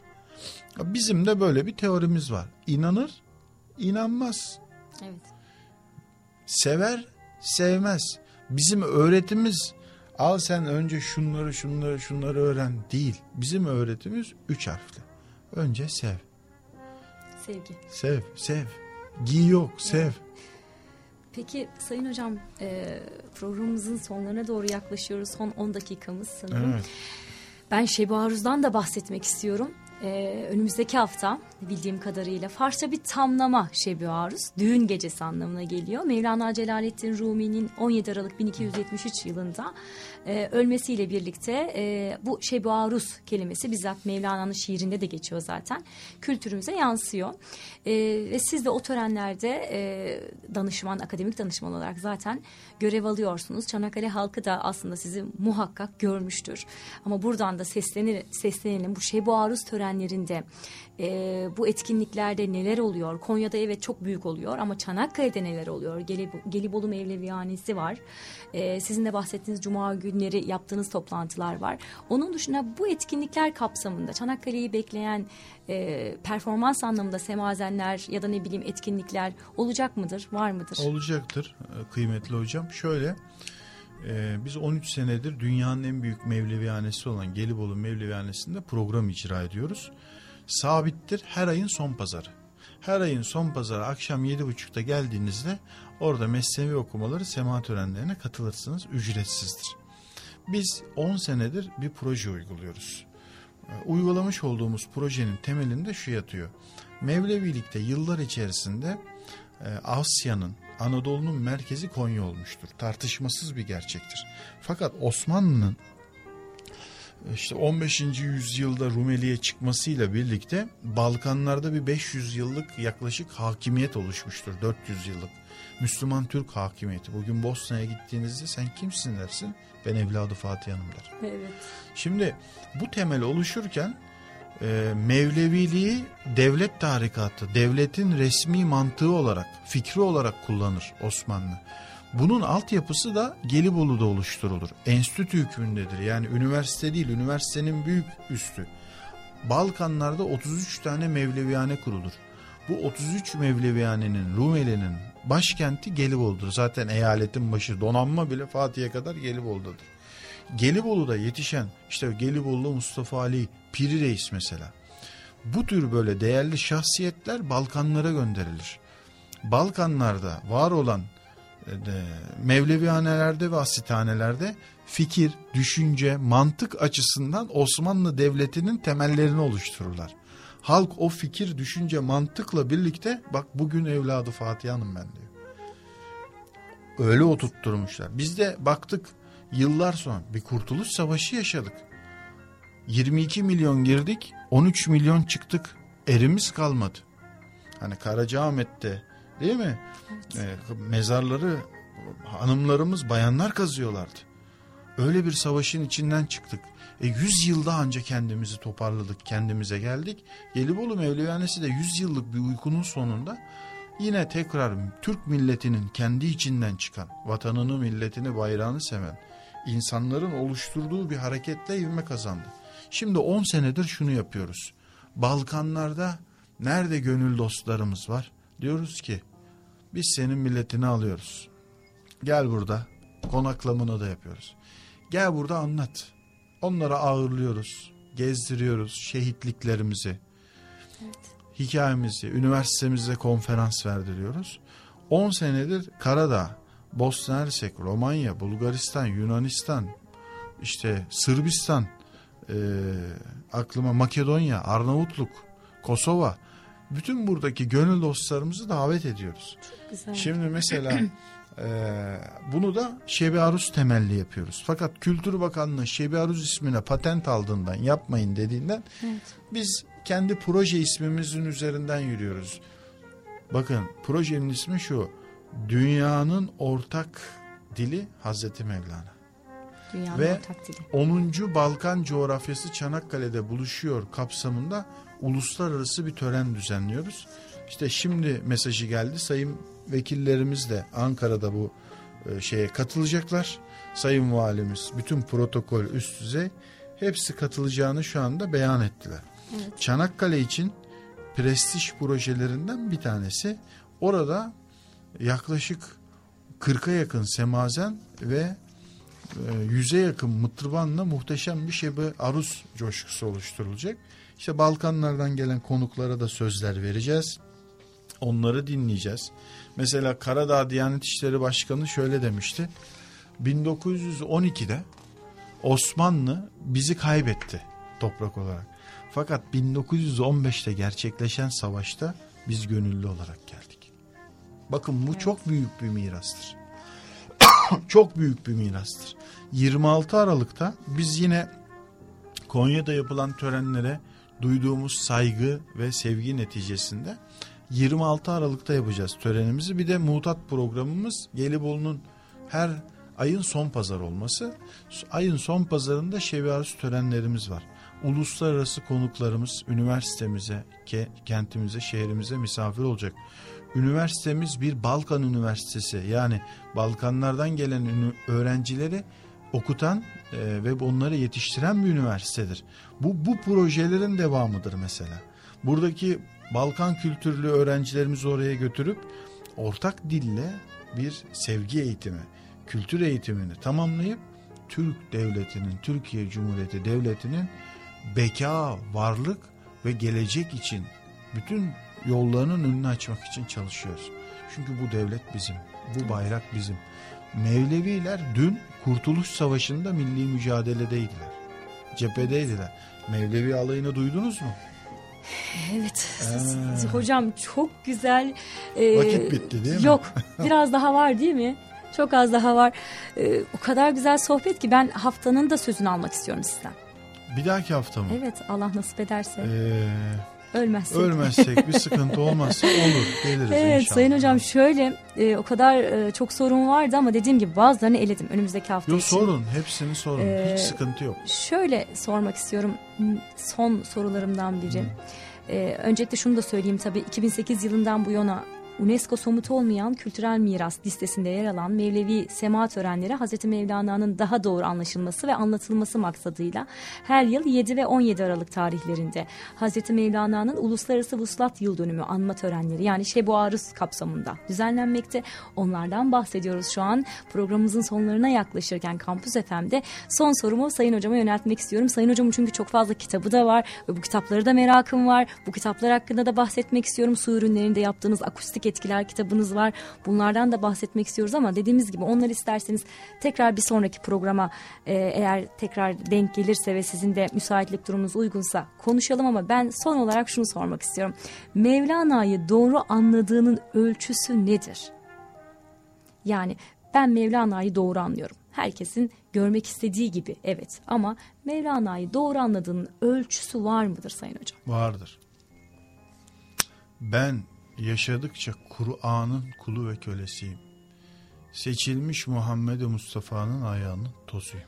Bizim de böyle bir teorimiz var. İnanır, inanmaz. Evet. Sever, sevmez. Bizim öğretimiz al sen önce şunları şunları şunları öğren değil. Bizim öğretimiz üç harfli. Önce sev. Sevgi. Sev, sev. Giy yok, sev. Evet. Peki Sayın Hocam e, programımızın sonlarına doğru yaklaşıyoruz. Son 10 dakikamız sanırım. Evet. Ben Şebi Aruz'dan da bahsetmek istiyorum. Ee, önümüzdeki hafta bildiğim kadarıyla Farsça bir tamlama Şebi Aruz. Düğün gecesi anlamına geliyor. Mevlana Celaleddin Rumi'nin 17 Aralık 1273 yılında e, ölmesiyle birlikte e, bu Şebi Aruz kelimesi bizzat Mevlana'nın şiirinde de geçiyor zaten. Kültürümüze yansıyor. E, ve siz de o törenlerde e, danışman, akademik danışman olarak zaten görev alıyorsunuz. Çanakkale halkı da aslında sizi muhakkak görmüştür. Ama buradan da seslenir, seslenelim. Bu Şebi Aruz törenlerinde e, bu etkinliklerde neler oluyor? Konya'da evet çok büyük oluyor ama Çanakkale'de neler oluyor? Gelib Gelibolu Mevlevihanesi var. E, sizin de bahsettiğiniz Cuma günleri yaptığınız toplantılar var. Onun dışında bu etkinlikler kapsamında Çanakkale'yi bekleyen e, performans anlamında semazenler ya da ne bileyim etkinlikler olacak mıdır? Var mıdır? Olacaktır e, kıymetli hocam. Şöyle... Ee, biz 13 senedir dünyanın en büyük Mevlevihanesi olan Gelibolu Mevlevihanesi'nde program icra ediyoruz sabittir her ayın son pazarı. Her ayın son pazarı akşam yedi buçukta geldiğinizde orada mesnevi okumaları sema törenlerine katılırsınız. Ücretsizdir. Biz 10 senedir bir proje uyguluyoruz. Ee, uygulamış olduğumuz projenin temelinde şu yatıyor. Mevlevilikte yıllar içerisinde e, Asya'nın, Anadolu'nun merkezi Konya olmuştur. Tartışmasız bir gerçektir. Fakat Osmanlı'nın işte 15. yüzyılda Rumeli'ye çıkmasıyla birlikte Balkanlarda bir 500 yıllık yaklaşık hakimiyet oluşmuştur. 400 yıllık. Müslüman Türk hakimiyeti. Bugün Bosna'ya gittiğinizde sen kimsin dersin? Ben evladı Fatih Hanım der. Evet. Şimdi bu temel oluşurken e, Mevleviliği devlet tarikatı, devletin resmi mantığı olarak, fikri olarak kullanır Osmanlı. Bunun altyapısı da Gelibolu'da oluşturulur. Enstitü hükmündedir. Yani üniversite değil, üniversitenin büyük üstü. Balkanlarda 33 tane Mevleviyane kurulur. Bu 33 Mevlevihane'nin Rumeli'nin başkenti Gelibolu'dur. Zaten eyaletin başı donanma bile Fatih'e kadar Gelibolu'dadır. Gelibolu'da yetişen işte Gelibolu Mustafa Ali Piri Reis mesela. Bu tür böyle değerli şahsiyetler Balkanlara gönderilir. Balkanlarda var olan e, Mevlevihanelerde ve asithanelerde fikir, düşünce, mantık açısından Osmanlı Devleti'nin temellerini oluştururlar. Halk o fikir, düşünce, mantıkla birlikte bak bugün evladı Fatih Hanım ben diyor. Öyle oturtturmuşlar. Biz de baktık yıllar sonra bir kurtuluş savaşı yaşadık. 22 milyon girdik, 13 milyon çıktık. Erimiz kalmadı. Hani Karacaahmet'te değil mi? Evet. E, mezarları hanımlarımız, bayanlar kazıyorlardı. Öyle bir savaşın içinden çıktık. E 100 yılda anca kendimizi toparladık, kendimize geldik. Gelibolu Mevlevihanesi de 100 yıllık bir uykunun sonunda yine tekrar Türk milletinin kendi içinden çıkan, vatanını, milletini, bayrağını seven insanların oluşturduğu bir hareketle ivme kazandı. Şimdi 10 senedir şunu yapıyoruz. Balkanlarda nerede gönül dostlarımız var? Diyoruz ki biz senin milletini alıyoruz. Gel burada konaklamını da yapıyoruz. Gel burada anlat. Onlara ağırlıyoruz, gezdiriyoruz şehitliklerimizi, evet. hikayemizi, üniversitemize konferans verdiriyoruz. 10 senedir Karadağ, Bosna Hersek, Romanya, Bulgaristan, Yunanistan, işte Sırbistan, e, aklıma Makedonya, Arnavutluk, Kosova, bütün buradaki gönül dostlarımızı davet ediyoruz. Çok güzel. Şimdi mesela Ee, bunu da Şebi Aruz temelli yapıyoruz. Fakat Kültür Bakanlığı Şebi Aruz ismine patent aldığından yapmayın dediğinden evet. biz kendi proje ismimizin üzerinden yürüyoruz. Bakın projenin ismi şu. Dünyanın ortak dili Hazreti Mevlana. Dünyanın Ve ortak dili. 10. Balkan coğrafyası Çanakkale'de buluşuyor kapsamında uluslararası bir tören düzenliyoruz. İşte şimdi mesajı geldi. Sayın vekillerimiz de Ankara'da bu e, şeye katılacaklar. Sayın Valimiz bütün protokol üst düzey hepsi katılacağını şu anda beyan ettiler. Evet. Çanakkale için prestij projelerinden bir tanesi. Orada yaklaşık 40'a yakın semazen ve e, yüze yakın mıtrıbanla muhteşem bir şebe aruz coşkusu oluşturulacak. İşte Balkanlardan gelen konuklara da sözler vereceğiz. Onları dinleyeceğiz. Mesela Karadağ Diyanet İşleri Başkanı şöyle demişti. 1912'de Osmanlı bizi kaybetti toprak olarak. Fakat 1915'te gerçekleşen savaşta biz gönüllü olarak. Bakın bu evet. çok büyük bir mirastır. [coughs] çok büyük bir mirastır. 26 Aralık'ta biz yine Konya'da yapılan törenlere duyduğumuz saygı ve sevgi neticesinde 26 Aralık'ta yapacağız törenimizi. Bir de mutat programımız Gelibolu'nun her ayın son pazar olması. Ayın son pazarında şeviarus törenlerimiz var. Uluslararası konuklarımız üniversitemize, ke, kentimize, şehrimize misafir olacak. Üniversitemiz bir Balkan Üniversitesi yani Balkanlardan gelen öğrencileri okutan e, ve onları yetiştiren bir üniversitedir. Bu bu projelerin devamıdır mesela. Buradaki Balkan kültürlü öğrencilerimizi oraya götürüp ortak dille bir sevgi eğitimi, kültür eğitimini tamamlayıp Türk devletinin, Türkiye Cumhuriyeti devletinin beka, varlık ve gelecek için bütün yollarının önünü açmak için çalışıyoruz. Çünkü bu devlet bizim, bu bayrak bizim. Mevleviler dün Kurtuluş Savaşı'nda milli mücadeledeydiler. Cephedeydiler. Mevlevi alayını duydunuz mu? Evet. Ee. Hocam çok güzel. Ee, Vakit bitti değil mi? Yok. [laughs] Biraz daha var değil mi? Çok az daha var. Ee, o kadar güzel sohbet ki ben haftanın da sözünü almak istiyorum sizden. Bir dahaki hafta mı? Evet Allah nasip ederse. Ee, Ölmezsek. Ölmezsek bir sıkıntı olmazsa olur geliriz evet, inşallah. Sayın Hocam şöyle e, o kadar e, çok sorun vardı ama dediğim gibi bazılarını eledim önümüzdeki hafta yok, için. Sorun hepsini sorun ee, hiç sıkıntı yok. Şöyle sormak istiyorum son sorularımdan biri. Hmm. Ee, öncelikle şunu da söyleyeyim tabii 2008 yılından bu yana UNESCO somutu olmayan kültürel miras listesinde yer alan Mevlevi sema törenleri Hz. Mevlana'nın daha doğru anlaşılması ve anlatılması maksadıyla her yıl 7 ve 17 Aralık tarihlerinde Hz. Mevlana'nın Uluslararası Vuslat Yıl Dönümü anma törenleri yani Şebu Aruz kapsamında düzenlenmekte. Onlardan bahsediyoruz şu an. Programımızın sonlarına yaklaşırken Kampüs FM'de son sorumu Sayın Hocama yöneltmek istiyorum. Sayın Hocamın çünkü çok fazla kitabı da var ve bu kitapları da merakım var. Bu kitaplar hakkında da bahsetmek istiyorum. Su ürünlerinde yaptığınız akustik etkiler kitabınız var. Bunlardan da bahsetmek istiyoruz ama dediğimiz gibi onları isterseniz tekrar bir sonraki programa e, eğer tekrar denk gelirse ve sizin de müsaitlik durumunuz uygunsa konuşalım ama ben son olarak şunu sormak istiyorum. Mevlana'yı doğru anladığının ölçüsü nedir? Yani ben Mevlana'yı doğru anlıyorum. Herkesin görmek istediği gibi evet ama Mevlana'yı doğru anladığının ölçüsü var mıdır Sayın Hocam? Vardır. Ben yaşadıkça Kur'an'ın kulu ve kölesiyim. Seçilmiş Muhammed Mustafa'nın ayağının tozuyum.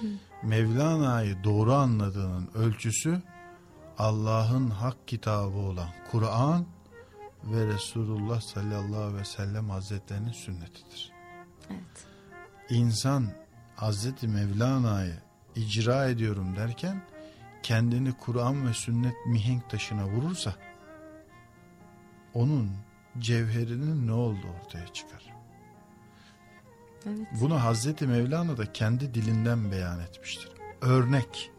Hı. Mevlana'yı doğru anladığının ölçüsü Allah'ın hak kitabı olan Kur'an ve Resulullah sallallahu aleyhi ve sellem hazretlerinin sünnetidir. Evet. İnsan Hazreti Mevlana'yı icra ediyorum derken kendini Kur'an ve sünnet mihenk taşına vurursa onun cevherinin ne olduğu ortaya çıkar. Evet. Bunu Hazreti Mevlana da kendi dilinden beyan etmiştir. Örnek.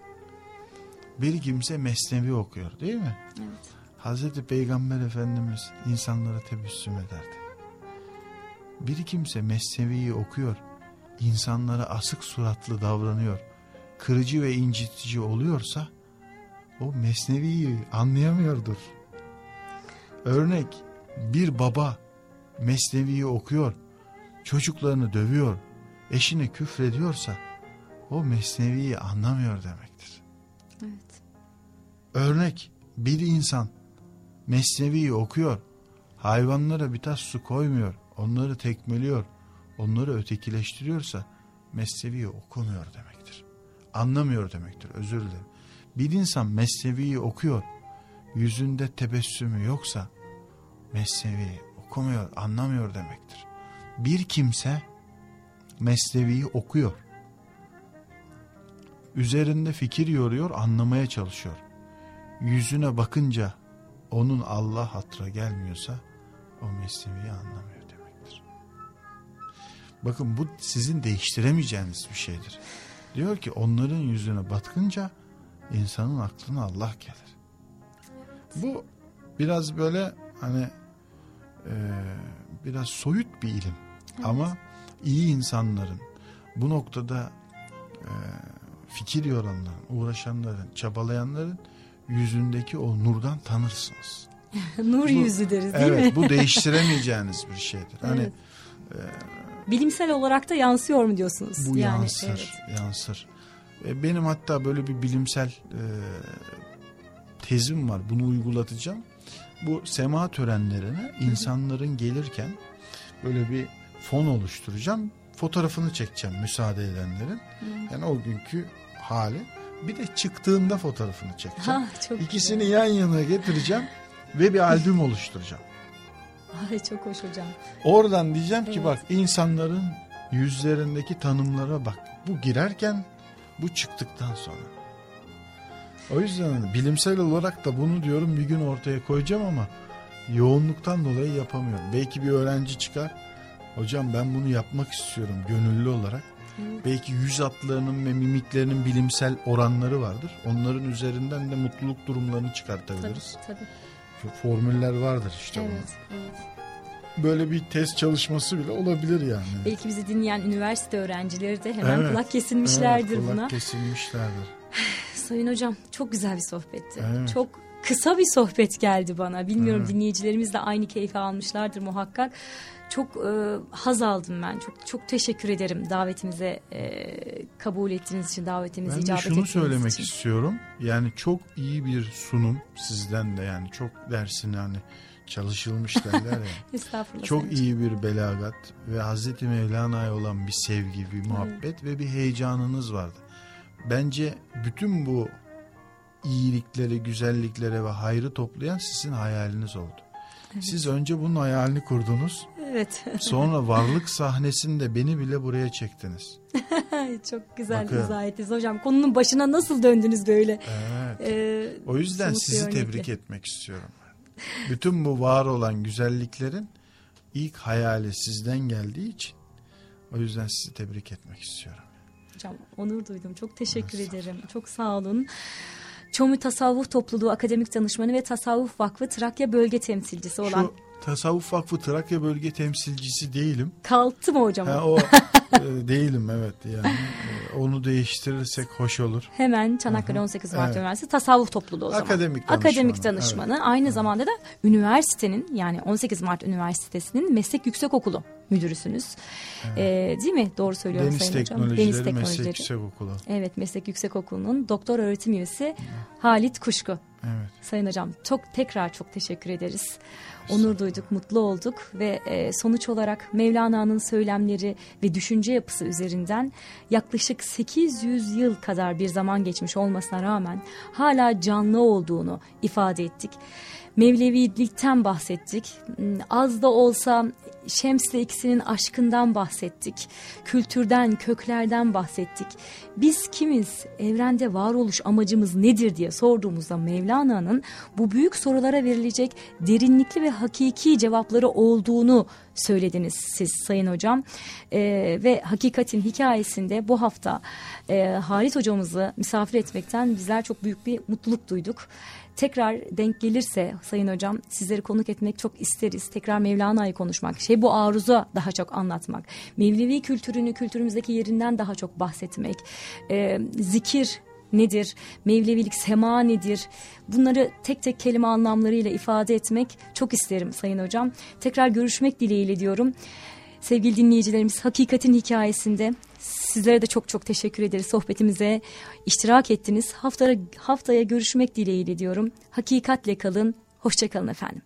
Bir kimse mesnevi okuyor değil mi? Evet. Hazreti Peygamber Efendimiz insanlara tebessüm ederdi. Bir kimse mesneviyi okuyor, insanlara asık suratlı davranıyor, kırıcı ve incitici oluyorsa o mesneviyi anlayamıyordur. Örnek bir baba mesneviyi okuyor, çocuklarını dövüyor, eşine küfrediyorsa o mesneviyi anlamıyor demektir. Evet. Örnek bir insan mesneviyi okuyor, hayvanlara bir tas su koymuyor, onları tekmeliyor, onları ötekileştiriyorsa mesneviyi okumuyor demektir. Anlamıyor demektir özür dilerim. Bir insan mesneviyi okuyor, yüzünde tebessümü yoksa mesnevi okumuyor, anlamıyor demektir. Bir kimse mesneviyi okuyor. Üzerinde fikir yoruyor, anlamaya çalışıyor. Yüzüne bakınca onun Allah hatıra gelmiyorsa o mesneviyi anlamıyor demektir. Bakın bu sizin değiştiremeyeceğiniz bir şeydir. Diyor ki onların yüzüne bakınca insanın aklına Allah gelir. Bu biraz böyle hani e, biraz soyut bir ilim evet. ama iyi insanların bu noktada e, fikir yoranların, uğraşanların, çabalayanların yüzündeki o nurdan tanırsınız. [laughs] Nur bu, yüzü deriz değil evet, mi? bu [laughs] değiştiremeyeceğiniz bir şeydir. Hani evet. e, bilimsel olarak da yansıyor mu diyorsunuz? Bu yani, yansır, evet. yansır. E, benim hatta böyle bir bilimsel e, tezim var. Bunu uygulatacağım. Bu sema törenlerine insanların gelirken böyle bir fon oluşturacağım. Fotoğrafını çekeceğim müsaade edenlerin. Yani o günkü hali. Bir de çıktığında fotoğrafını çekeceğim. Ha, çok İkisini güzel. yan yana getireceğim ve bir albüm oluşturacağım. Ay çok hoş hocam. Oradan diyeceğim ki Evet. bak insanların yüzlerindeki tanımlara bak. Bu girerken bu çıktıktan sonra. O yüzden bilimsel olarak da bunu diyorum bir gün ortaya koyacağım ama yoğunluktan dolayı yapamıyorum. Belki bir öğrenci çıkar. Hocam ben bunu yapmak istiyorum gönüllü olarak. Evet. Belki yüz hatlarının ve mimiklerinin bilimsel oranları vardır. Onların üzerinden de mutluluk durumlarını Tabii, çıkartabiliriz. tabii. Formüller vardır işte bunun. Evet, evet. Böyle bir test çalışması bile olabilir yani. Belki bizi dinleyen üniversite öğrencileri de hemen Evet, kulak kesilmişlerdir evet, kulak buna. kesilmişlerdir. [laughs] Sayın hocam çok güzel bir sohbetti. Evet. Çok kısa bir sohbet geldi bana. Bilmiyorum Evet. dinleyicilerimiz de aynı keyfi almışlardır muhakkak. Çok e, haz aldım ben. Çok çok teşekkür ederim davetimize e, kabul ettiğiniz için, davetimize Ben de icabet şunu ettiğiniz söylemek için. istiyorum. Yani çok iyi bir sunum sizden de yani çok dersini hani çalışılmış derler ya. [laughs] Estağfurullah. çok Hocam. iyi bir belagat ve Hazreti Mevlana'ya olan bir sevgi, bir muhabbet ve bir heyecanınız vardı. Bence bütün bu iyilikleri, güzelliklere ve hayrı toplayan sizin hayaliniz oldu. Siz önce bunun hayalini kurdunuz. Evet. Sonra [laughs] varlık sahnesinde beni bile buraya çektiniz. Çok güzel Bakın. izah ettiniz hocam. Konunun başına nasıl döndünüz böyle? Evet. Ee, O yüzden sizi örnekle. tebrik etmek istiyorum. Bütün bu var olan güzelliklerin ilk hayali sizden geldiği için o yüzden sizi tebrik etmek istiyorum. Hocam onur duydum. Çok teşekkür ederim. Çok sağ olun. Çomu Tasavvuf Topluluğu Akademik Danışmanı ve Tasavvuf Vakfı Trakya Bölge Temsilcisi olan. Şu Tasavvuf Vakfı Trakya Bölge Temsilcisi değilim. Kalktı mı hocam? Ha, o e, değilim evet yani E, onu değiştirirsek hoş olur. Hemen Çanakkale 18 Mart Evet. Üniversitesi Tasavvuf Topluluğu o zaman. Akademik danışmanı, Akademik danışmanı. Aynı zamanda da üniversitenin yani 18 Mart Üniversitesi'nin Meslek Yüksekokulu müdürüsünüz. Ee, değil mi? Doğru söylüyorum Deniz Sayın Hocam. Teknolojileri Meslek Yüksekokulu. Evet Meslek Yüksekokulu'nun doktor öğretim üyesi Halit Kuşku. Evet. Sayın Hocam çok tekrar çok teşekkür ederiz. Onur duyduk, mutlu olduk ve e, sonuç olarak Mevlana'nın söylemleri ve düşünce yapısı üzerinden yaklaşık 800 yıl kadar bir zaman geçmiş olmasına rağmen hala canlı olduğunu ifade ettik. Mevlevilikten bahsettik. Hmm, Az da olsa Şems'le ikisinin aşkından bahsettik. Kültürden, köklerden bahsettik. Biz kimiz? Evrende varoluş amacımız nedir diye sorduğumuzda Mevlana'nın bu büyük sorulara verilecek derinlikli ve hakiki cevapları olduğunu söylediniz siz Sayın Hocam. Ee, ve hakikatin hikayesinde bu hafta e, Halit hocamızı misafir etmekten bizler çok büyük bir mutluluk duyduk. Tekrar denk gelirse Sayın Hocam sizleri konuk etmek çok isteriz. Tekrar Mevlana'yı konuşmak, şey bu aruza daha çok anlatmak. Mevlevi kültürünü kültürümüzdeki yerinden daha çok bahsetmek. Ee, zikir nedir? Mevlevilik sema nedir? Bunları tek tek kelime anlamlarıyla ifade etmek çok isterim Sayın Hocam. Tekrar görüşmek dileğiyle diyorum. Sevgili dinleyicilerimiz Hakikatin Hikayesinde sizlere de çok çok teşekkür ederiz sohbetimize iştirak ettiniz. Haftaya, haftaya görüşmek dileğiyle diyorum. Hakikatle kalın, hoşçakalın efendim.